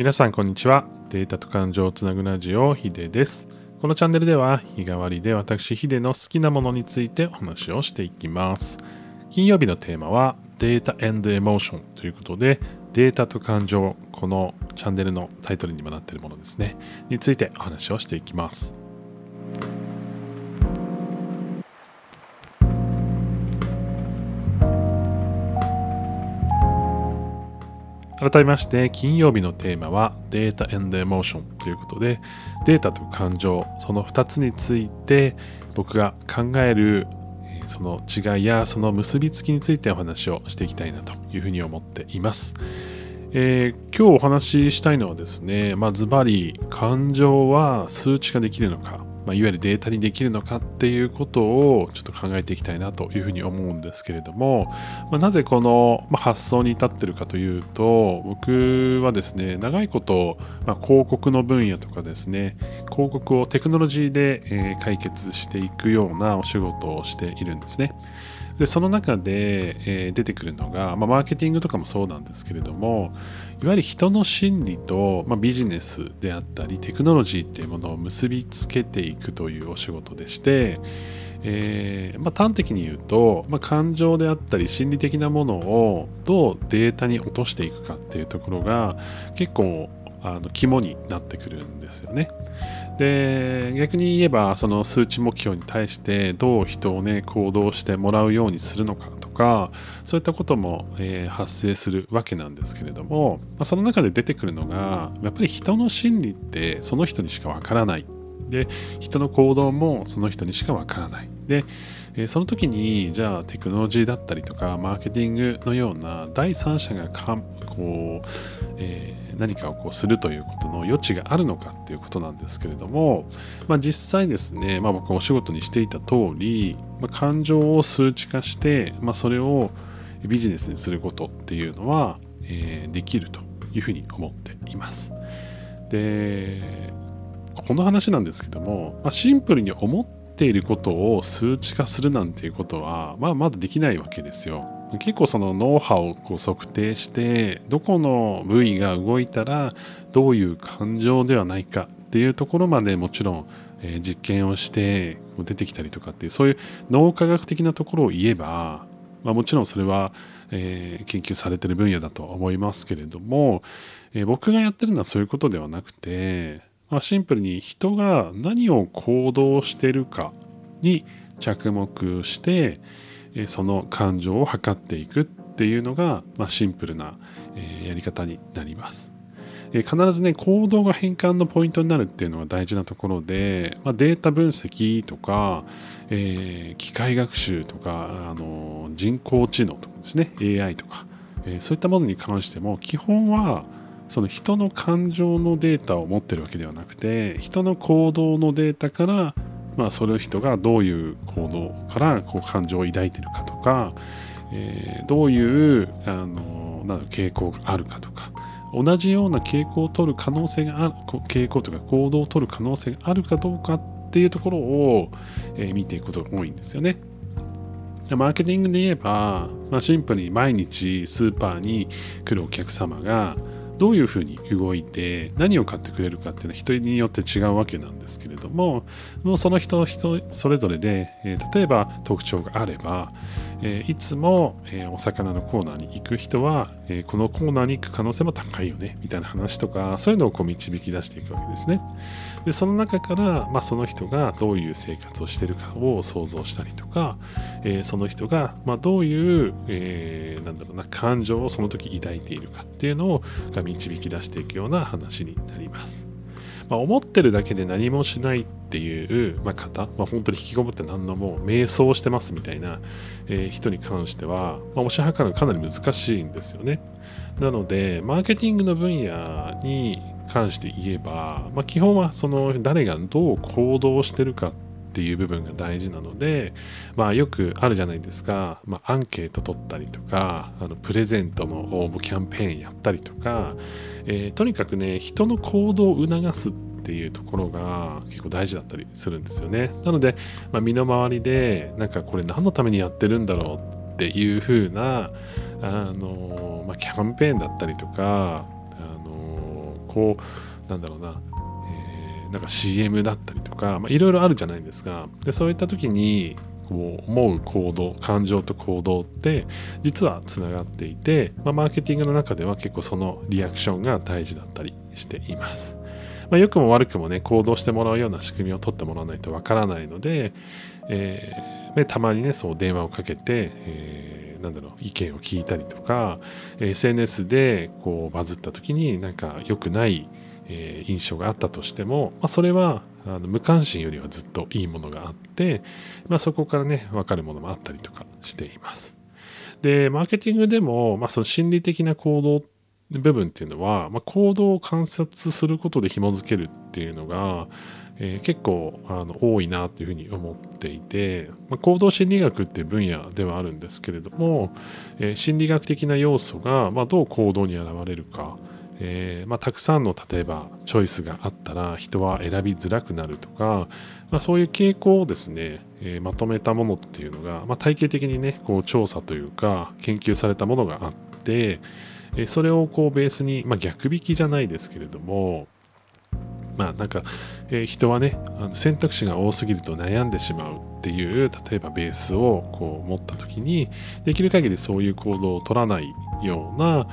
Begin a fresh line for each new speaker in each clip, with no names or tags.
皆さんこんにちは。データと感情をつなぐラジオヒデです。このチャンネルでは日替わりで私ヒデの好きなものについてお話をしていきます。金曜日のテーマはデータエモーションということでデータと感情このチャンネルのタイトルにもなっているものですね。についてお話をしていきます。改めまして金曜日のテーマはデータエモーションということでデータと感情その2つについて僕が考えるその違いやその結びつきについてお話をしていきたいなというふうに思っています。えー、今日お話ししたいのはですね、まあ、ズバリ感情は数値化できるのかまあ、いわゆるデータにできるのかっていうことをちょっと考えていきたいなというふうに思うんですけれども、まあ、なぜこの発想に至ってるかというと僕はですね長いこと、まあ、広告の分野とかですね広告をテクノロジーで、解決していくようなお仕事をしているんですね。でその中で、えー、出てくるのが、まあ、マーケティングとかもそうなんですけれどもいわゆる人の心理と、まあ、ビジネスであったりテクノロジーっていうものを結びつけていくというお仕事でして、えーまあ、端的に言うと、ま、感情であったり心理的なものをどうデータに落としていくかっていうところが結構あの肝になってくるんですよね。で逆に言えばその数値目標に対してどう人をね行動してもらうようにするのかとかそういったことも、えー、発生するわけなんですけれども、まあ、その中で出てくるのがやっぱり人の心理ってその人にしかわからない。で人の行動もその人にしかわからない。で、え、その時にじゃあテクノロジーだったりとかマーケティングのような第三者がかこう、えー、何かをこうするということの余地があるのかっていうことなんですけれども、まあ、実際ですね、まあ、僕がお仕事にしていた通り、まあ、感情を数値化して、まあ、それをビジネスにすることっていうのは、えー、できるというふうに思っています。でこの話なんですけども、まあ、シンプルに思っていることを数値化するなんていうことは、まあ、まだできないわけですよ。結構そのノウハウをこう測定してどこの部位が動いたらどういう感情ではないかっていうところまでもちろん、え、実験をして出てきたりとかっていうそういう脳科学的なところを言えば、まあ、もちろんそれは、え、研究されてる分野だと思いますけれども、え、僕がやってるのはそういうことではなくて、まあ、シンプルに人が何を行動してるかに着目してその感情を測っていくっていうのが、まあ、シンプルな、やり方になります。必ずね行動が変換のポイントになるっていうのが大事なところで、まあ、データ分析とか、えー、機械学習とかあの人工知能とかですね AI とか、えー、そういったものに関しても基本はその人の感情のデータを持ってるわけではなくて人の行動のデータからまあ、それを人がどういう行動からこう感情を抱いてるかとか、えー、どういうあのなん傾向があるかとか同じような傾向を取る可能性がある傾向というか行動を取る可能性があるかどうかっていうところを、えー、見ていくことが多いんですよね。マーケティングで言えば、まあ、シンプルに毎日スーパーに来るお客様がどういうふうに動いて何を買ってくれるかっていうのは人によって違うわけなんですけれどももうその人人それぞれで、えー、例えば特徴があれば、えー、いつも、えー、お魚のコーナーに行く人は、えこのコーナーに行く可能性も高いよねみたいな話とかそういうのをこう導き出していくわけですね。でその中から、まあ、その人がどういう生活をしているかを想像したりとか、えその人が、まあ、どういう、えなんだろうな感情をその時抱いているかっていうのをが導き出していくような話になります。まあ、思ってるだけで何もしないっていう、まあ、方、まあ、本当に引きこもって何度も瞑想してますみたいな、えー、人に関しては、まあ、推し量るのかなり難しいんですよね。なので、マーケティングの分野に関して言えば、まあ、基本はその誰がどう行動してるかっっていう部分が大事なので、まあ、よくあるじゃないですか、まあ、アンケート取ったりとかあのプレゼントの応募キャンペーンやったりとか、えー、とにかくね人の行動を促すっていうところが結構大事だったりするんですよね。なので、まあ、身の回りでなんかこれ何のためにやってるんだろうっていう風なあの、まあ、キャンペーンだったりとかあのこうなんだろうな、なんか CM だったりとかいろいろあるじゃないですかでそういった時にこう思う行動感情と行動って実はつながっていて、まあ、マーケティングの中では結構そのリアクションが大事だったりしています。まあ、良くも悪くもね行動してもらうような仕組みを取ってもらわないとわからないので、えー、たまにねそう電話をかけて、えー、なんだろう意見を聞いたりとか SNS でこうバズった時になんか良くないえー、印象があったとしても、まあ、それはあの無関心よりはずっといいものがあって、まあ、そこからね分かるものもあったりとかしています。でマーケティングでも、まあ、その心理的な行動部分っていうのは、まあ、行動を観察することで紐づけるっていうのが、えー、結構あの多いなというふうに思っていて、まあ、行動心理学っていう分野ではあるんですけれども、えー、心理学的な要素が、まあ、どう行動に現れるか、えー、まあ、たくさんの例えばチョイスがあったら人は選びづらくなるとか、まあ、そういう傾向をですね、えー、まとめたものっていうのが、まあ、体系的にねこう調査というか研究されたものがあって、えー、それをこうベースに、ま逆引きじゃないですけれどもまあなんか、え人はねあの選択肢が多すぎると悩んでしまうっていう例えばベースをこう持った時にできる限りそういう行動を取らないような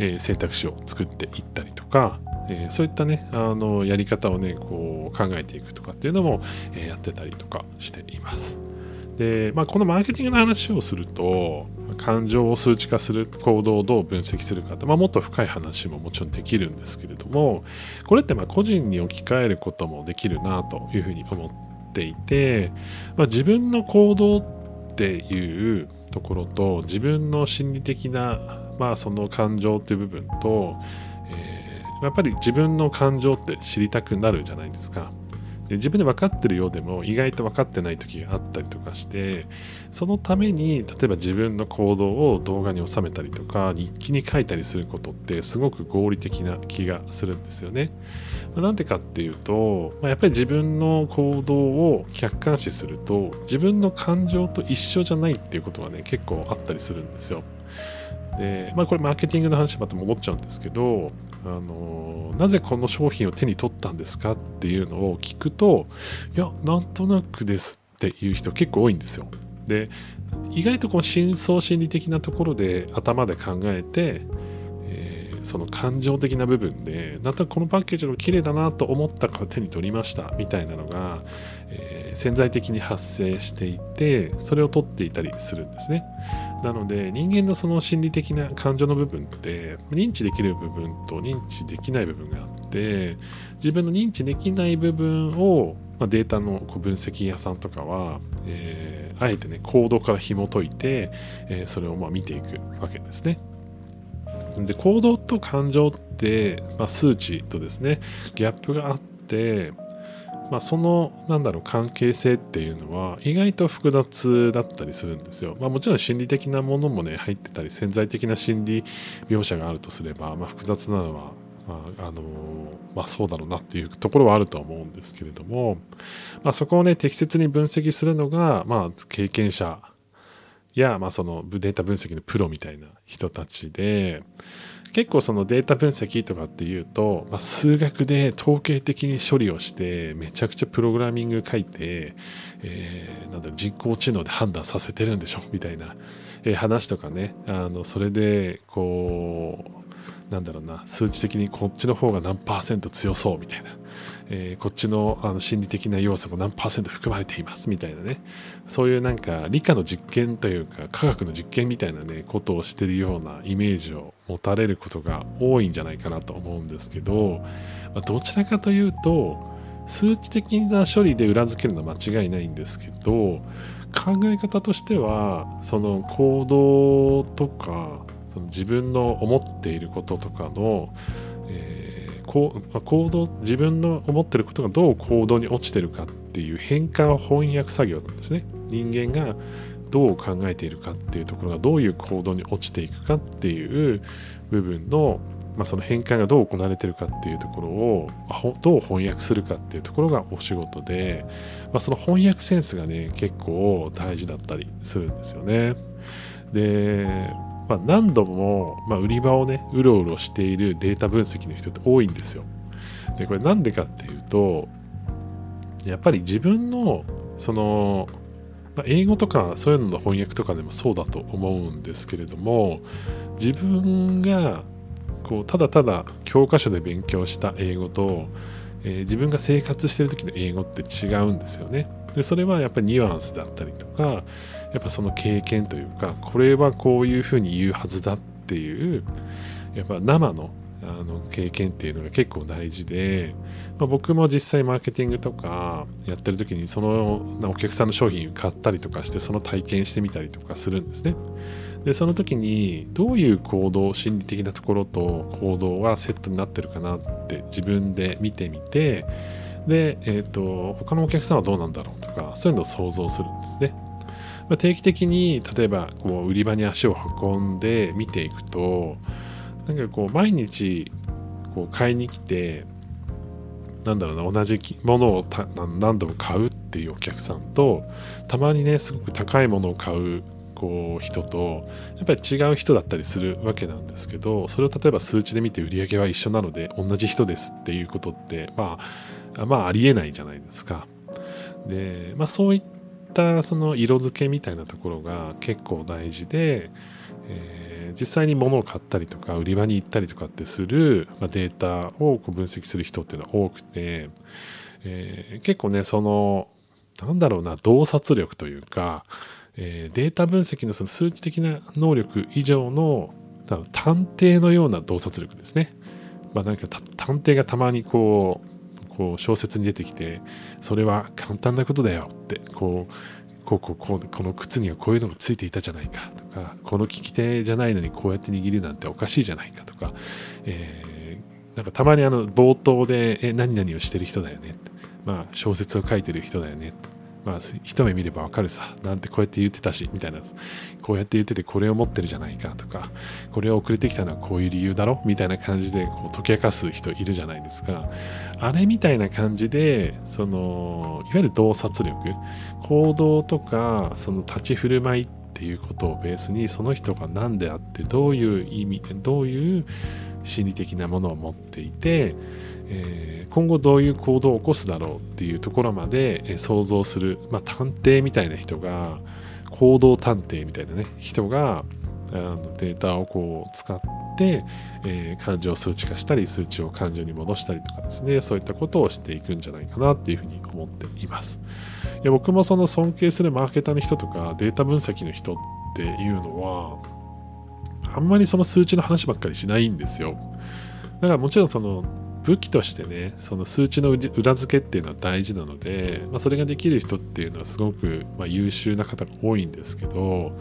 え、選択肢を作っていったりとか、え、そういったねあのやり方をねこう考えていくとかっていうのも、え、やってたりとかしています。で、まあ、このマーケティングの話をすると感情を数値化する行動をどう分析するかって、まあ、もっと深い話ももちろんできるんですけれどもこれってま個人に置き換えることもできるなというふうに思っていて、まあ、自分の行動っていうところと自分の心理的なまあその感情っていう部分と、えー、やっぱり自分の感情って知りたくなるじゃないですか。で自分で分かってるようでも意外と分かってない時があったりとかしてそのために例えば自分の行動を動画に収めたりとか日記に書いたりすることってすごく合理的な気がするんですよね。まなんでかっていうと、まあ、やっぱり自分の行動を客観視すると自分の感情と一緒じゃないっていうことがね結構あったりするんですよ。で、まあ、これマーケティングの話また戻っちゃうんですけど、あのなぜこの商品を手に取ったんですかっていうのを聞くと、いや、なんとなくですっていう人結構多いんですよ。で、意外とこの深層心理的なところで頭で考えて、えー、その感情的な部分で、なんとなくこのパッケージが綺麗だなと思ったから手に取りましたみたいなのが、えー、潜在的に発生していて、それを取っていたりするんですね。なので人間のその心理的な感情の部分って認知できる部分と認知できない部分があって自分の認知できない部分を、まあ、データのこう分析屋さんとかは、えー、あえてね行動から紐解いて、えー、それをまあ見ていくわけですね。で行動と感情って、まあ、数値とですねギャップがあってまあ、そのなんだろう関係性っていうのは意外と複雑だったりするんですよ。まあ、もちろん心理的なものもね入ってたり潜在的な心理描写があるとすれば、まあ、複雑なのは、まああのまあ、そうだろうなっていうところはあるとは思うんですけれども、まあ、そこをね適切に分析するのが、まあ、経験者や、まあ、そのデータ分析のプロみたいな人たちで、結構そのデータ分析とかっていうと、まあ、数学で統計的に処理をしてめちゃくちゃプログラミング書いて、えー、なんだろ人工知能で判断させてるんでしょ？みたいな、えー、話とかね。あのそれでこうなんだろうな数値的にこっちの方が何パーセント強そうみたいな。えー、こっちのあの心理的な要素が何パーセント含まれていますみたいなね。そういうなんか理科の実験というか科学の実験みたいなねことをしてるようなイメージを持たれることが多いんじゃないかなと思うんですけど、まあ、どちらかというと数値的な処理で裏付けるのは間違いないんですけど考え方としてはその行動とかその自分の思っていることとかの、えーこう行動自分の思ってることがどう行動に落ちてるかっていう変換翻訳作業なんですね人間がどう考えているかっていうところがどういう行動に落ちていくかっていう部分の、まあ、その変換がどう行われてるかっていうところをどう翻訳するかっていうところがお仕事で、まあ、その翻訳センスがね結構大事だったりするんですよね。でまあ、何度も、まあ、売り場をねうろうろしているデータ分析の人って多いんですよ。でこれなんでかっていうとやっぱり自分のその、まあ、英語とかそういうのの翻訳とかでもそうだと思うんですけれども自分がこうただただ教科書で勉強した英語と、えー、自分が生活してる時の英語って違うんですよね。でそれはやっぱりニュアンスだったりとかやっぱその経験というかこれはこういうふうに言うはずだっていうやっぱ生のあの経験っていうのが結構大事で、まあ、僕も実際マーケティングとかやってる時にそのお客さんの商品買ったりとかしてその体験してみたりとかするんですね。でその時にどういう行動心理的なところと行動がセットになってるかなって自分で見てみてで、えーと、他のお客さんはどうなんだろうとかそういうのを想像するんですね。まあ、定期的に例えばこう売り場に足を運んで見ていくとなんかこう毎日こう買いに来てなんだろうな同じものを何度も買うっていうお客さんとたまにねすごく高いものを買うこう人とやっぱり違う人だったりするわけなんですけどそれを例えば数値で見て売り上げは一緒なので同じ人ですっていうことってまあまあありえないじゃないですか。でまあそういったその色付けみたいなところが結構大事で、えー、実際に物を買ったりとか売り場に行ったりとかってする、まあ、データをこう分析する人っていうのは多くて、えー、結構ねそのなんだろうな洞察力というかえー、データ分析のその数値的な能力以上の探偵のような洞察力ですね。まあ、なんか探偵がたまにこうこう小説に出てきてそれは簡単なことだよってこうこうこうこうこの靴にはこういうのがついていたじゃないかとかこの利き手じゃないのにこうやって握るなんておかしいじゃないかとか、えー、なんかたまにあの冒頭でえ何々をしてる人だよねまあ小説を書いてる人だよねまあ、一目見ればわかるさなんてこうやって言ってたしみたいな。こうやって言っててこれを持ってるじゃないかとかこれを遅れてきたのはこういう理由だろみたいな感じでこう解き明かす人いるじゃないですか。あれみたいな感じでそのいわゆる洞察力行動とかその立ち振る舞いっていうことをベースにその人が何であってどういう意味どういう心理的なものを持っていてえ、今後どういう行動を起こすだろうっていうところまで、想像する、まあ、探偵みたいな人が行動探偵みたいなね人があのデータをこう使って、えー、感情を数値化したり数値を感情に戻したりとかですねそういったことをしていくんじゃないかなっていうふうに思っています。いや僕もその尊敬するマーケターの人とかデータ分析の人っていうのはあんまりその数値の話ばっかりしないんですよ。だからもちろんその武器としてねその数値の裏付けっていうのは大事なので、まあ、それができる人っていうのはすごく、まあ、優秀な方が多いんですけど、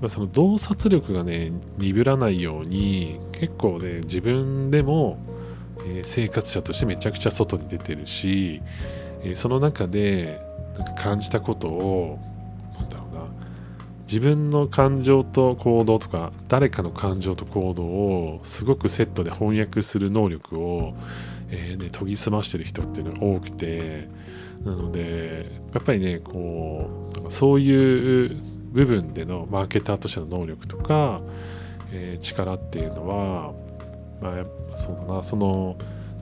まあ、その洞察力がね鈍らないように結構ね自分でも、えー、生活者としてめちゃくちゃ外に出てるし、えー、その中でなんか感じたことを自分の感情と行動とか誰かの感情と行動をすごくセットで翻訳する能力を、えーね、研ぎ澄ましてる人っていうのが多くてなのでやっぱりねこうそういう部分でのマーケターとしての能力とか、えー、力っていうのは、まあ、そうだな。その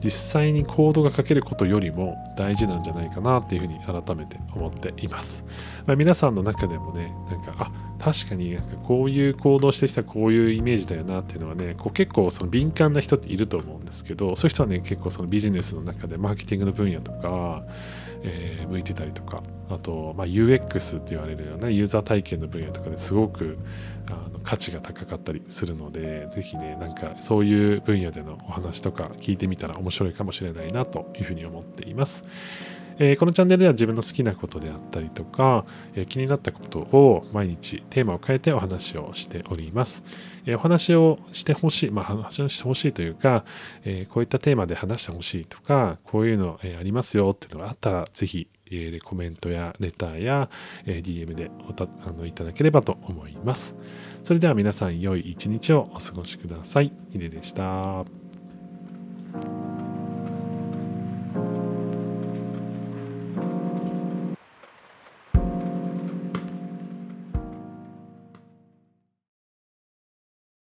実際にコードが書けることよりも大事なんじゃないかなっていうふうに改めて思っています。まあ、皆さんの中でもね、なんか、あ、確かになんかこういう行動してきたこういうイメージだよなっていうのはね、こう結構その敏感な人っていると思うんですけど、そういう人はね、結構そのビジネスの中でマーケティングの分野とか、えー、向いてたりとか、あと、まあ、UX って言われるようなユーザー体験の分野とかですごくあの価値が高かったりするので、ぜひね、なんかそういう分野でのお話とか聞いてみたら面白い白いかもしれないなというふうに思っています。えー、このチャンネルでは自分の好きなことであったりとか、えー、気になったことを毎日テーマを変えてお話をしております。えー、お話をしてほしい、まあ、話をしてほしいというか、えこういったテーマで話してほしいとか、こういうの、えありますよっていうのがあったら、ぜひ、えコメントやレターや、え DM でおたあのいただければと思います。それでは皆さん良い一日をお過ごしください。ヒデでした。